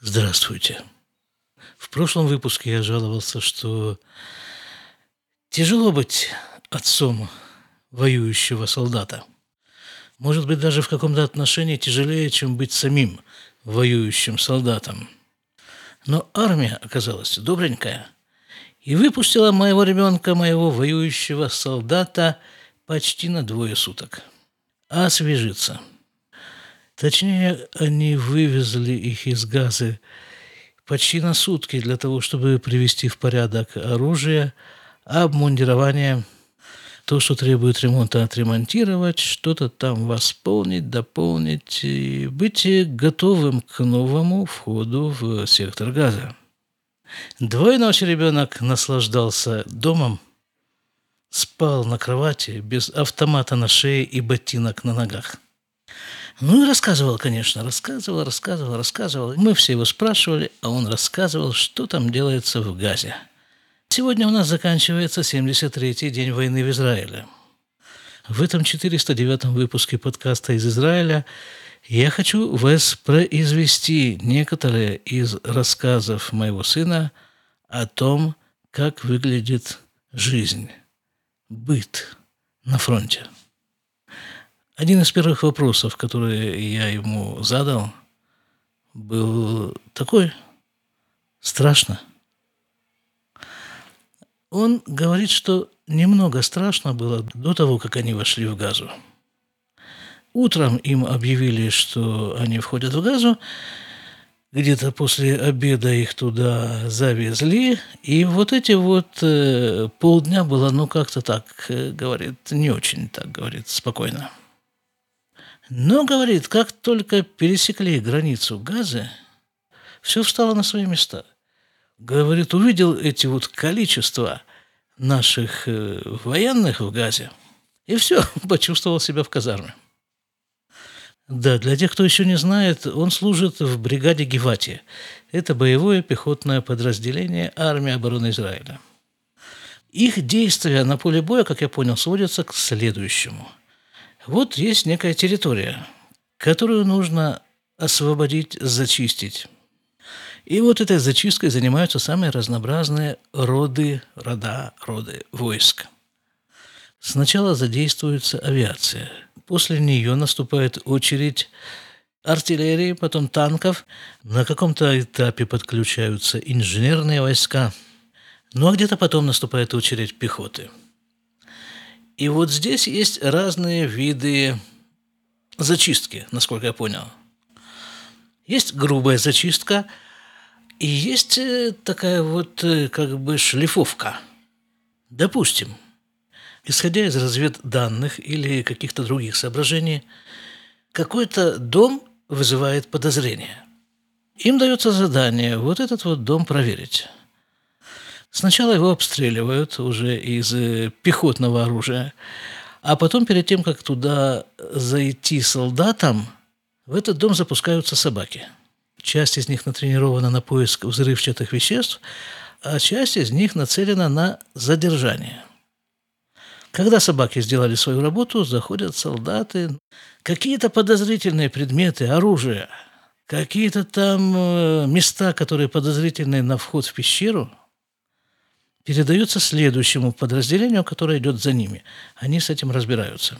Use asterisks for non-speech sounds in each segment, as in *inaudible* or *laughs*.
Здравствуйте. В прошлом выпуске я жаловался, что тяжело быть отцом воюющего солдата. Может быть, даже в каком-то отношении тяжелее, чем быть самим воюющим солдатом. Но армия оказалась добренькая и выпустила моего ребенка, моего воюющего солдата, почти на двое суток. Освежиться – Точнее, они вывезли их из Газы почти на сутки для того, чтобы привести в порядок оружие, обмундирование, то, что требует ремонта, отремонтировать, что-то там восполнить, дополнить и быть готовым к новому входу в сектор газа. Двое ночи ребенок наслаждался домом, спал на кровати без автомата на шее и ботинок на ногах – ну и рассказывал, конечно, рассказывал, рассказывал, рассказывал. Мы все его спрашивали, а он рассказывал, что там делается в Газе. Сегодня у нас заканчивается 73-й день войны в Израиле. В этом 409 выпуске подкаста из Израиля я хочу вас произвести некоторые из рассказов моего сына о том, как выглядит жизнь, быт на фронте. Один из первых вопросов, которые я ему задал, был такой страшно. Он говорит, что немного страшно было до того, как они вошли в газу. Утром им объявили, что они входят в газу. Где-то после обеда их туда завезли. И вот эти вот э, полдня было, ну, как-то так, э, говорит, не очень так, говорит, спокойно. Но, говорит, как только пересекли границу Газы, все встало на свои места. Говорит, увидел эти вот количества наших э, военных в Газе, и все, *laughs* почувствовал себя в казарме. Да, для тех, кто еще не знает, он служит в бригаде Гевати. Это боевое пехотное подразделение армии обороны Израиля. Их действия на поле боя, как я понял, сводятся к следующему – вот есть некая территория, которую нужно освободить, зачистить. И вот этой зачисткой занимаются самые разнообразные роды, рода, роды войск. Сначала задействуется авиация. После нее наступает очередь артиллерии, потом танков. На каком-то этапе подключаются инженерные войска. Ну а где-то потом наступает очередь пехоты – и вот здесь есть разные виды зачистки, насколько я понял. Есть грубая зачистка, и есть э, такая вот э, как бы шлифовка. Допустим, исходя из разведданных или каких-то других соображений, какой-то дом вызывает подозрение. Им дается задание вот этот вот дом проверить. Сначала его обстреливают уже из э, пехотного оружия, а потом, перед тем, как туда зайти солдатам, в этот дом запускаются собаки. Часть из них натренирована на поиск взрывчатых веществ, а часть из них нацелена на задержание. Когда собаки сделали свою работу, заходят солдаты, какие-то подозрительные предметы, оружие, какие-то там э, места, которые подозрительные на вход в пещеру – передаются следующему подразделению, которое идет за ними. Они с этим разбираются.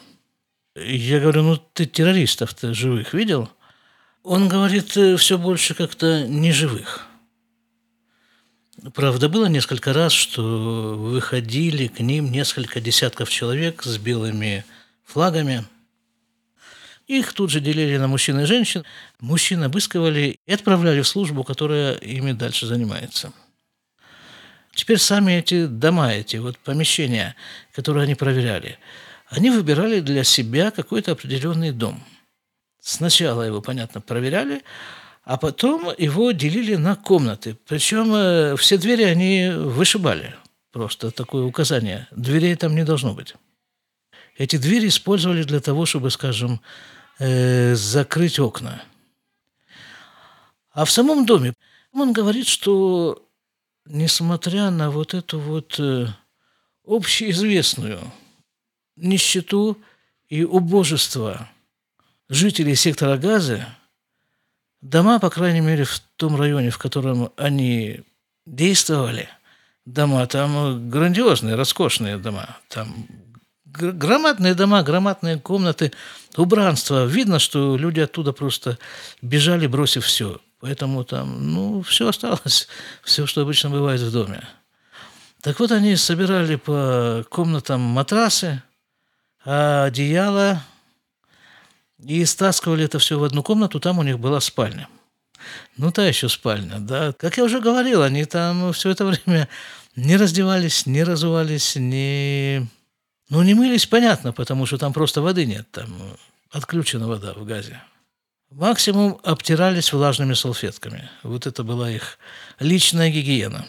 Я говорю, ну ты террористов-то живых видел? Он говорит, «Э, все больше как-то неживых. Правда, было несколько раз, что выходили к ним несколько десятков человек с белыми флагами. Их тут же делили на мужчин и женщин. Мужчин обыскивали и отправляли в службу, которая ими дальше занимается. Теперь сами эти дома, эти вот помещения, которые они проверяли, они выбирали для себя какой-то определенный дом. Сначала его, понятно, проверяли, а потом его делили на комнаты. Причем э, все двери они вышибали. Просто такое указание. Дверей там не должно быть. Эти двери использовали для того, чтобы, скажем, э, закрыть окна. А в самом доме он говорит, что несмотря на вот эту вот э, общеизвестную нищету и убожество жителей сектора Газа, дома, по крайней мере, в том районе, в котором они действовали, дома там грандиозные, роскошные дома. Там громадные дома, громадные комнаты, убранство. Видно, что люди оттуда просто бежали, бросив все. Поэтому там, ну, все осталось, *laughs* все, что обычно бывает в доме. Так вот, они собирали по комнатам матрасы, а одеяла и стаскивали это все в одну комнату, там у них была спальня. Ну, та еще спальня, да. Как я уже говорил, они там все это время не раздевались, не разувались, не... Ну, не мылись, понятно, потому что там просто воды нет, там отключена вода в газе. Максимум обтирались влажными салфетками. Вот это была их личная гигиена.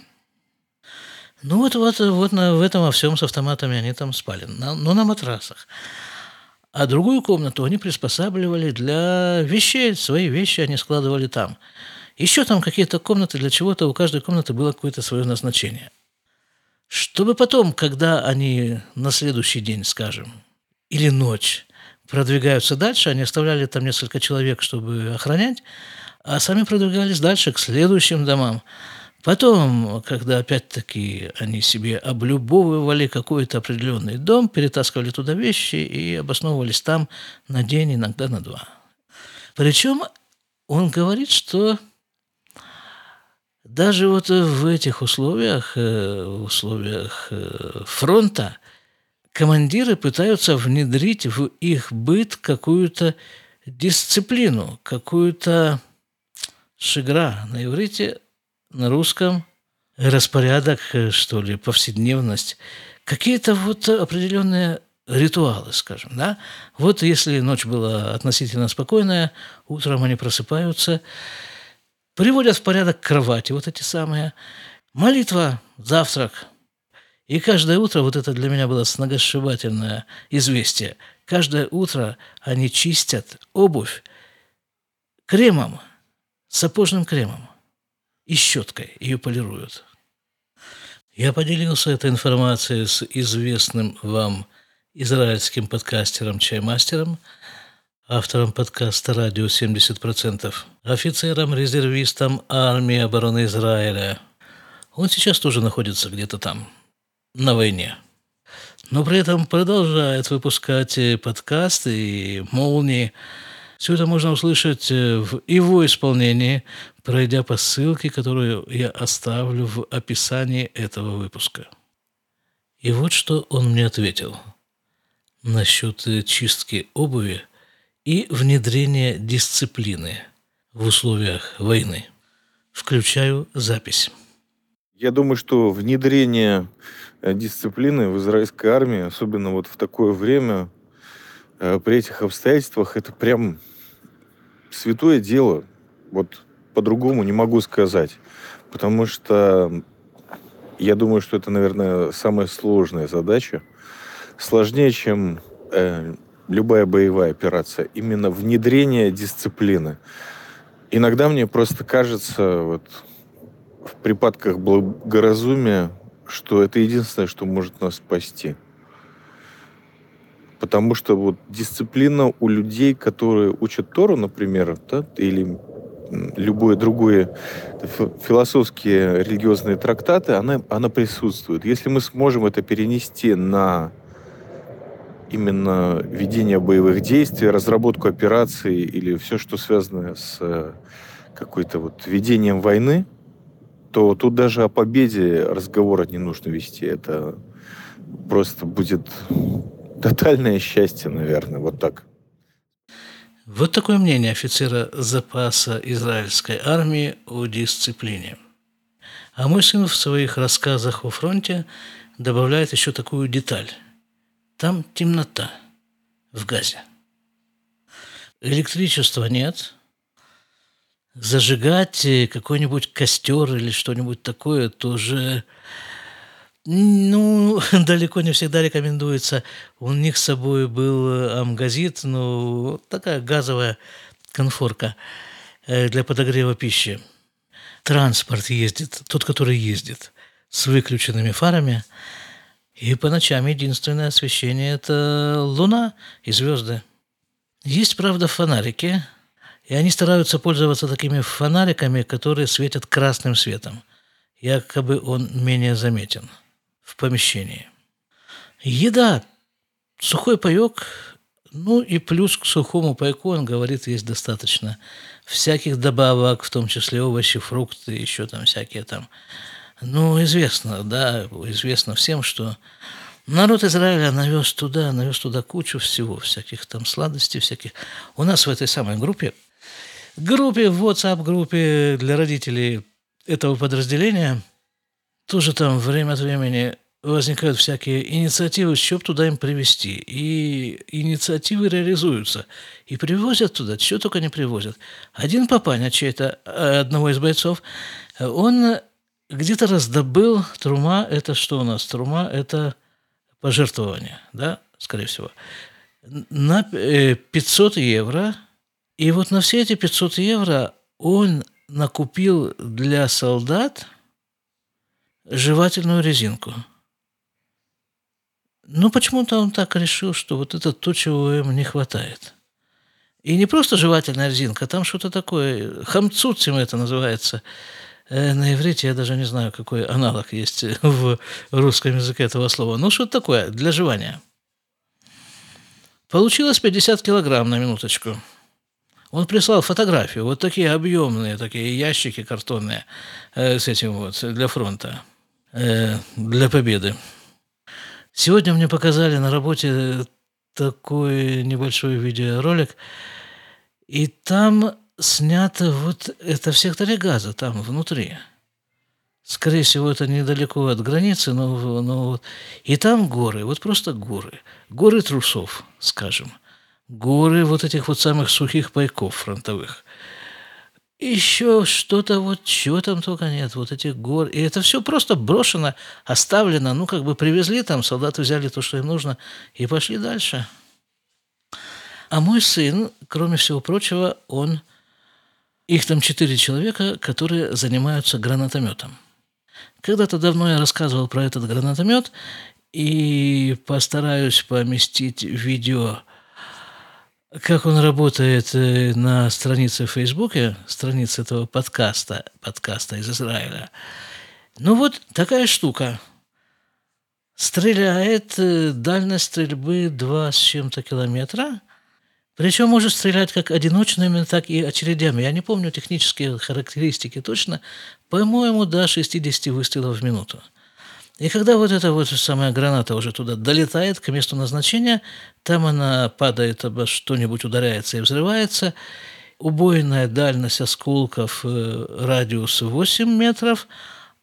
Ну вот, вот, вот на, в этом во всем с автоматами они там спали, на, но на матрасах. А другую комнату они приспосабливали для вещей, свои вещи они складывали там. Еще там какие-то комнаты для чего-то, у каждой комнаты было какое-то свое назначение. Чтобы потом, когда они на следующий день, скажем, или ночь продвигаются дальше, они оставляли там несколько человек, чтобы охранять, а сами продвигались дальше к следующим домам. Потом, когда опять-таки они себе облюбовывали какой-то определенный дом, перетаскивали туда вещи и обосновывались там на день, иногда на два. Причем он говорит, что даже вот в этих условиях, э, условиях э, фронта, командиры пытаются внедрить в их быт какую-то дисциплину, какую-то шигра на иврите на русском распорядок, что ли, повседневность, какие-то вот определенные ритуалы, скажем, да. Вот если ночь была относительно спокойная, утром они просыпаются, приводят в порядок кровати, вот эти самые, молитва, завтрак. И каждое утро, вот это для меня было сногосшибательное известие, каждое утро они чистят обувь кремом, сапожным кремом и щеткой ее полируют. Я поделился этой информацией с известным вам израильским подкастером Чаймастером, автором подкаста «Радио 70%», офицером-резервистом армии обороны Израиля. Он сейчас тоже находится где-то там, на войне. Но при этом продолжает выпускать подкасты и молнии, все это можно услышать э, в его исполнении, пройдя по ссылке, которую я оставлю в описании этого выпуска. И вот что он мне ответил насчет э, чистки обуви и внедрения дисциплины в условиях войны. Включаю запись. Я думаю, что внедрение э, дисциплины в израильской армии, особенно вот в такое время, при этих обстоятельствах, это прям святое дело. Вот по-другому не могу сказать. Потому что я думаю, что это, наверное, самая сложная задача. Сложнее, чем э, любая боевая операция. Именно внедрение дисциплины. Иногда мне просто кажется, вот в припадках благоразумия, что это единственное, что может нас спасти. Потому что вот дисциплина у людей, которые учат Тору, например, да, или любое другое философские религиозные трактаты, она, она присутствует. Если мы сможем это перенести на именно ведение боевых действий, разработку операций или все, что связано с э, какой-то вот ведением войны, то тут даже о победе разговора не нужно вести. Это просто будет тотальное счастье, наверное, вот так. Вот такое мнение офицера запаса израильской армии о дисциплине. А мой сын в своих рассказах о фронте добавляет еще такую деталь. Там темнота в Газе. Электричества нет. Зажигать какой-нибудь костер или что-нибудь такое тоже ну, *laughs* далеко не всегда рекомендуется. У них с собой был амгазит, ну, такая газовая конфорка э, для подогрева пищи. Транспорт ездит, тот, который ездит, с выключенными фарами. И по ночам единственное освещение – это луна и звезды. Есть, правда, фонарики, И они стараются пользоваться такими фонариками, которые светят красным светом. Якобы он менее заметен в помещении. Еда. Сухой паек, ну и плюс к сухому пайку, он говорит, есть достаточно всяких добавок, в том числе овощи, фрукты, еще там всякие там. Ну, известно, да, известно всем, что народ Израиля навез туда, навез туда кучу всего, всяких там сладостей, всяких. У нас в этой самой группе, группе, в WhatsApp-группе для родителей этого подразделения, тоже там время от времени возникают всякие инициативы, чтобы туда им привезти. И инициативы реализуются. И привозят туда, что только не привозят. Один папаня чей-то, э, одного из бойцов, он где-то раздобыл трума, это что у нас? Трума – это пожертвование, да, скорее всего, на 500 э, евро. И вот на все эти 500 евро он накупил для солдат жевательную резинку – ну, почему-то он так решил, что вот это то, чего им не хватает. И не просто жевательная резинка, там что-то такое, хамцуцим это называется. Э, на иврите я даже не знаю, какой аналог есть в русском языке этого слова. Ну, что-то такое для жевания. Получилось 50 килограмм на минуточку. Он прислал фотографию, вот такие объемные, такие ящики картонные э, с этим вот для фронта, э, для победы. Сегодня мне показали на работе такой небольшой видеоролик, и там снято вот это в секторе газа, там внутри. Скорее всего, это недалеко от границы, но, но вот. И там горы, вот просто горы. Горы трусов, скажем. Горы вот этих вот самых сухих пайков фронтовых еще что-то вот, чего там только нет, вот этих гор. И это все просто брошено, оставлено, ну, как бы привезли там, солдаты взяли то, что им нужно, и пошли дальше. А мой сын, кроме всего прочего, он... Их там четыре человека, которые занимаются гранатометом. Когда-то давно я рассказывал про этот гранатомет, и постараюсь поместить видео как он работает э, на странице в Фейсбуке, странице этого подкаста, подкаста из Израиля. Ну вот такая штука. Стреляет, э, дальность стрельбы 2 с чем-то километра. Причем может стрелять как одиночными, так и очередями. Я не помню технические характеристики точно. По-моему, до 60 выстрелов в минуту. И когда вот эта вот самая граната уже туда долетает к месту назначения, там она падает обо что-нибудь, ударяется и взрывается. Убойная дальность осколков, э, радиус 8 метров,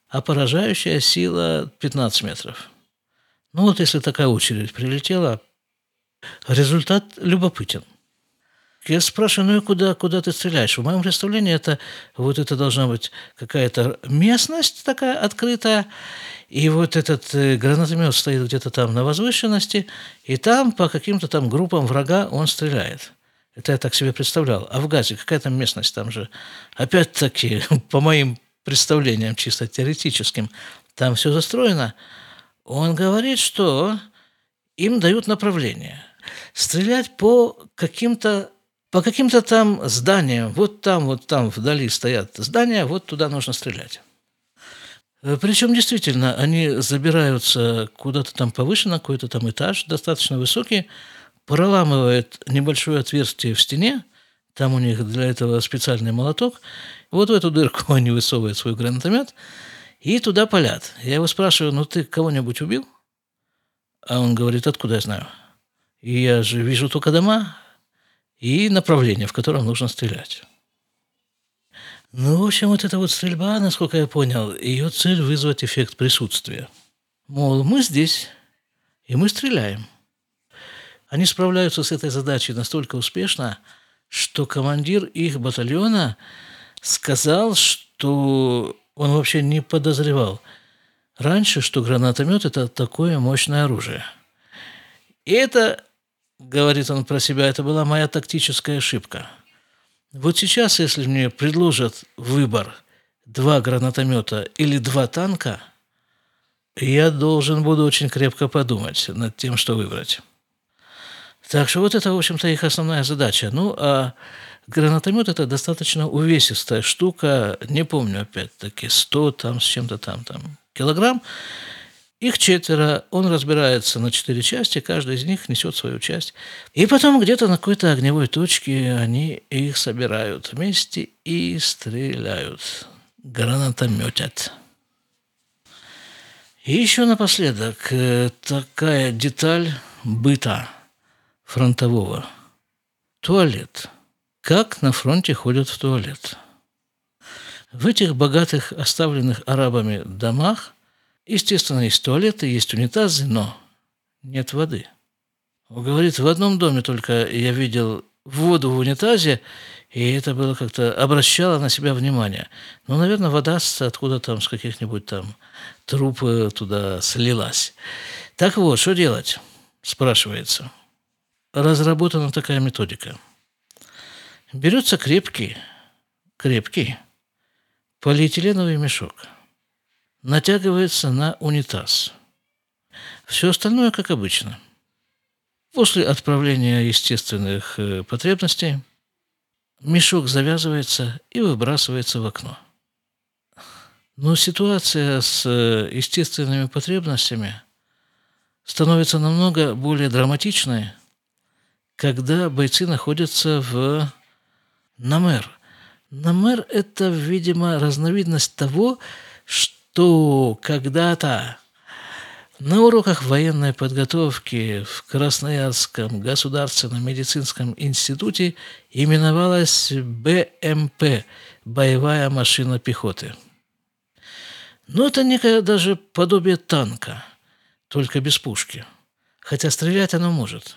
а поражающая сила 15 метров. Ну вот если такая очередь прилетела, результат любопытен. Я спрашиваю, ну и куда, куда ты стреляешь? В моем представлении это вот это должна быть какая-то местность такая открытая, и вот этот э, гранатомет стоит где-то там на возвышенности, и там по каким-то там группам врага он стреляет. Это я так себе представлял. А в Газе какая там местность? Там же, опять-таки, *laughs* по моим представлениям чисто теоретическим, там все застроено. Он говорит, что им дают направление. Стрелять по каким-то по каким-то там зданиям, вот там, вот там вдали стоят здания, вот туда нужно стрелять. Э, Причем действительно они забираются куда-то там повыше, на какой-то там этаж, достаточно высокий, проламывают небольшое отверстие в стене, там у них для этого специальный молоток, вот в эту дырку *laughs* они высовывают свой гранатомет и туда палят. Я его спрашиваю, ну ты кого-нибудь убил? А он говорит, откуда я знаю? И я же вижу только дома и направление, в котором нужно стрелять. Ну, в общем, вот эта вот стрельба, насколько я понял, ее цель вызвать эффект присутствия. Мол, мы здесь, и мы стреляем. Они справляются с этой задачей настолько успешно, что командир их батальона сказал, что он вообще не подозревал раньше, что гранатомет – это такое мощное оружие. И это, говорит он про себя, это была моя тактическая ошибка – вот сейчас, если мне предложат выбор два гранатомета или два танка, я должен буду очень крепко подумать над тем, что выбрать. Так что вот это, в общем-то, их основная задача. Ну, а Гранатомет – это достаточно увесистая штука, не помню опять-таки, 100 там с чем-то там, там килограмм. Их четверо, он разбирается на четыре части, каждый из них несет свою часть. И потом где-то на какой-то огневой точке они их собирают вместе и стреляют, гранатометят. И еще напоследок э, такая деталь быта фронтового. Туалет. Как на фронте ходят в туалет? В этих богатых, оставленных арабами домах Естественно, есть туалеты, есть унитазы, но нет воды. Он говорит, в одном доме только я видел воду в унитазе, и это было как-то обращало на себя внимание. Ну, наверное, вода откуда там, с каких-нибудь там труп туда слилась. Так вот, что делать? Спрашивается. Разработана такая методика. Берется крепкий, крепкий полиэтиленовый мешок – натягивается на унитаз. Все остальное как обычно. После отправления естественных э, потребностей мешок завязывается и выбрасывается в окно. Но ситуация с э, естественными потребностями становится намного более драматичной, когда бойцы находятся в Намер. Намер – это, видимо, разновидность того, что что когда-то на уроках военной подготовки в Красноярском государственном медицинском институте именовалась БМП – боевая машина пехоты. Но это некое даже подобие танка, только без пушки. Хотя стрелять оно может.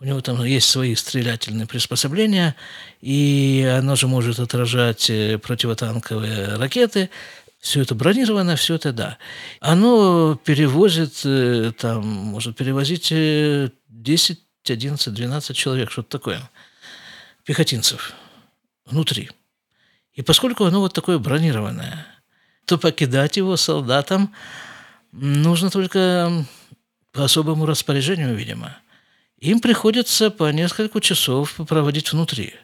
У него там есть свои стрелятельные приспособления, и оно же может отражать э, противотанковые ракеты – все это бронировано, все это да. Оно перевозит, э, там, может перевозить 10, 11, 12 человек, что-то такое, пехотинцев внутри. И поскольку оно вот такое бронированное, то покидать его солдатам нужно только по особому распоряжению, видимо. Им приходится по несколько часов проводить внутри.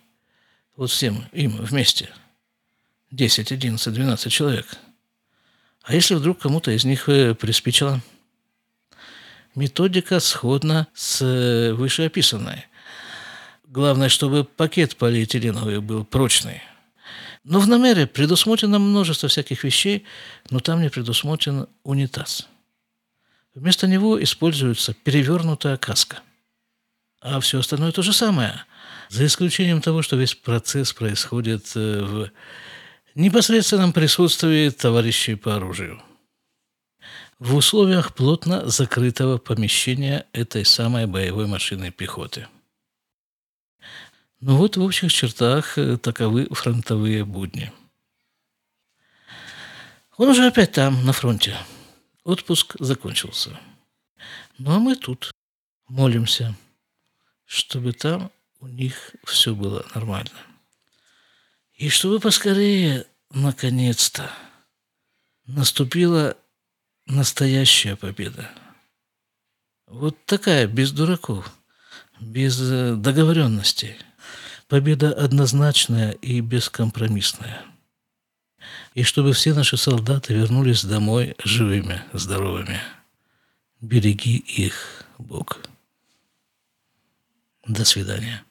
Вот всем им вместе. 10, 11, 12 человек – а если вдруг кому-то из них э, приспичило? Методика сходна с э, вышеописанной. Главное, чтобы пакет полиэтиленовый был прочный. Но в намере предусмотрено множество всяких вещей, но там не предусмотрен унитаз. Вместо него используется перевернутая каска. А все остальное то же самое, за исключением того, что весь процесс происходит э, в непосредственном присутствии товарищей по оружию. В условиях плотно закрытого помещения этой самой боевой машины пехоты. Ну вот в общих чертах э, таковы фронтовые будни. Он уже опять там, на фронте. Отпуск закончился. Ну а мы тут молимся, чтобы там у них все было нормально. И чтобы поскорее, наконец-то, наступила настоящая победа. Вот такая, без дураков, без э, договоренностей. Победа однозначная и бескомпромиссная. И чтобы все наши солдаты вернулись домой живыми, здоровыми. Береги их, Бог. До свидания.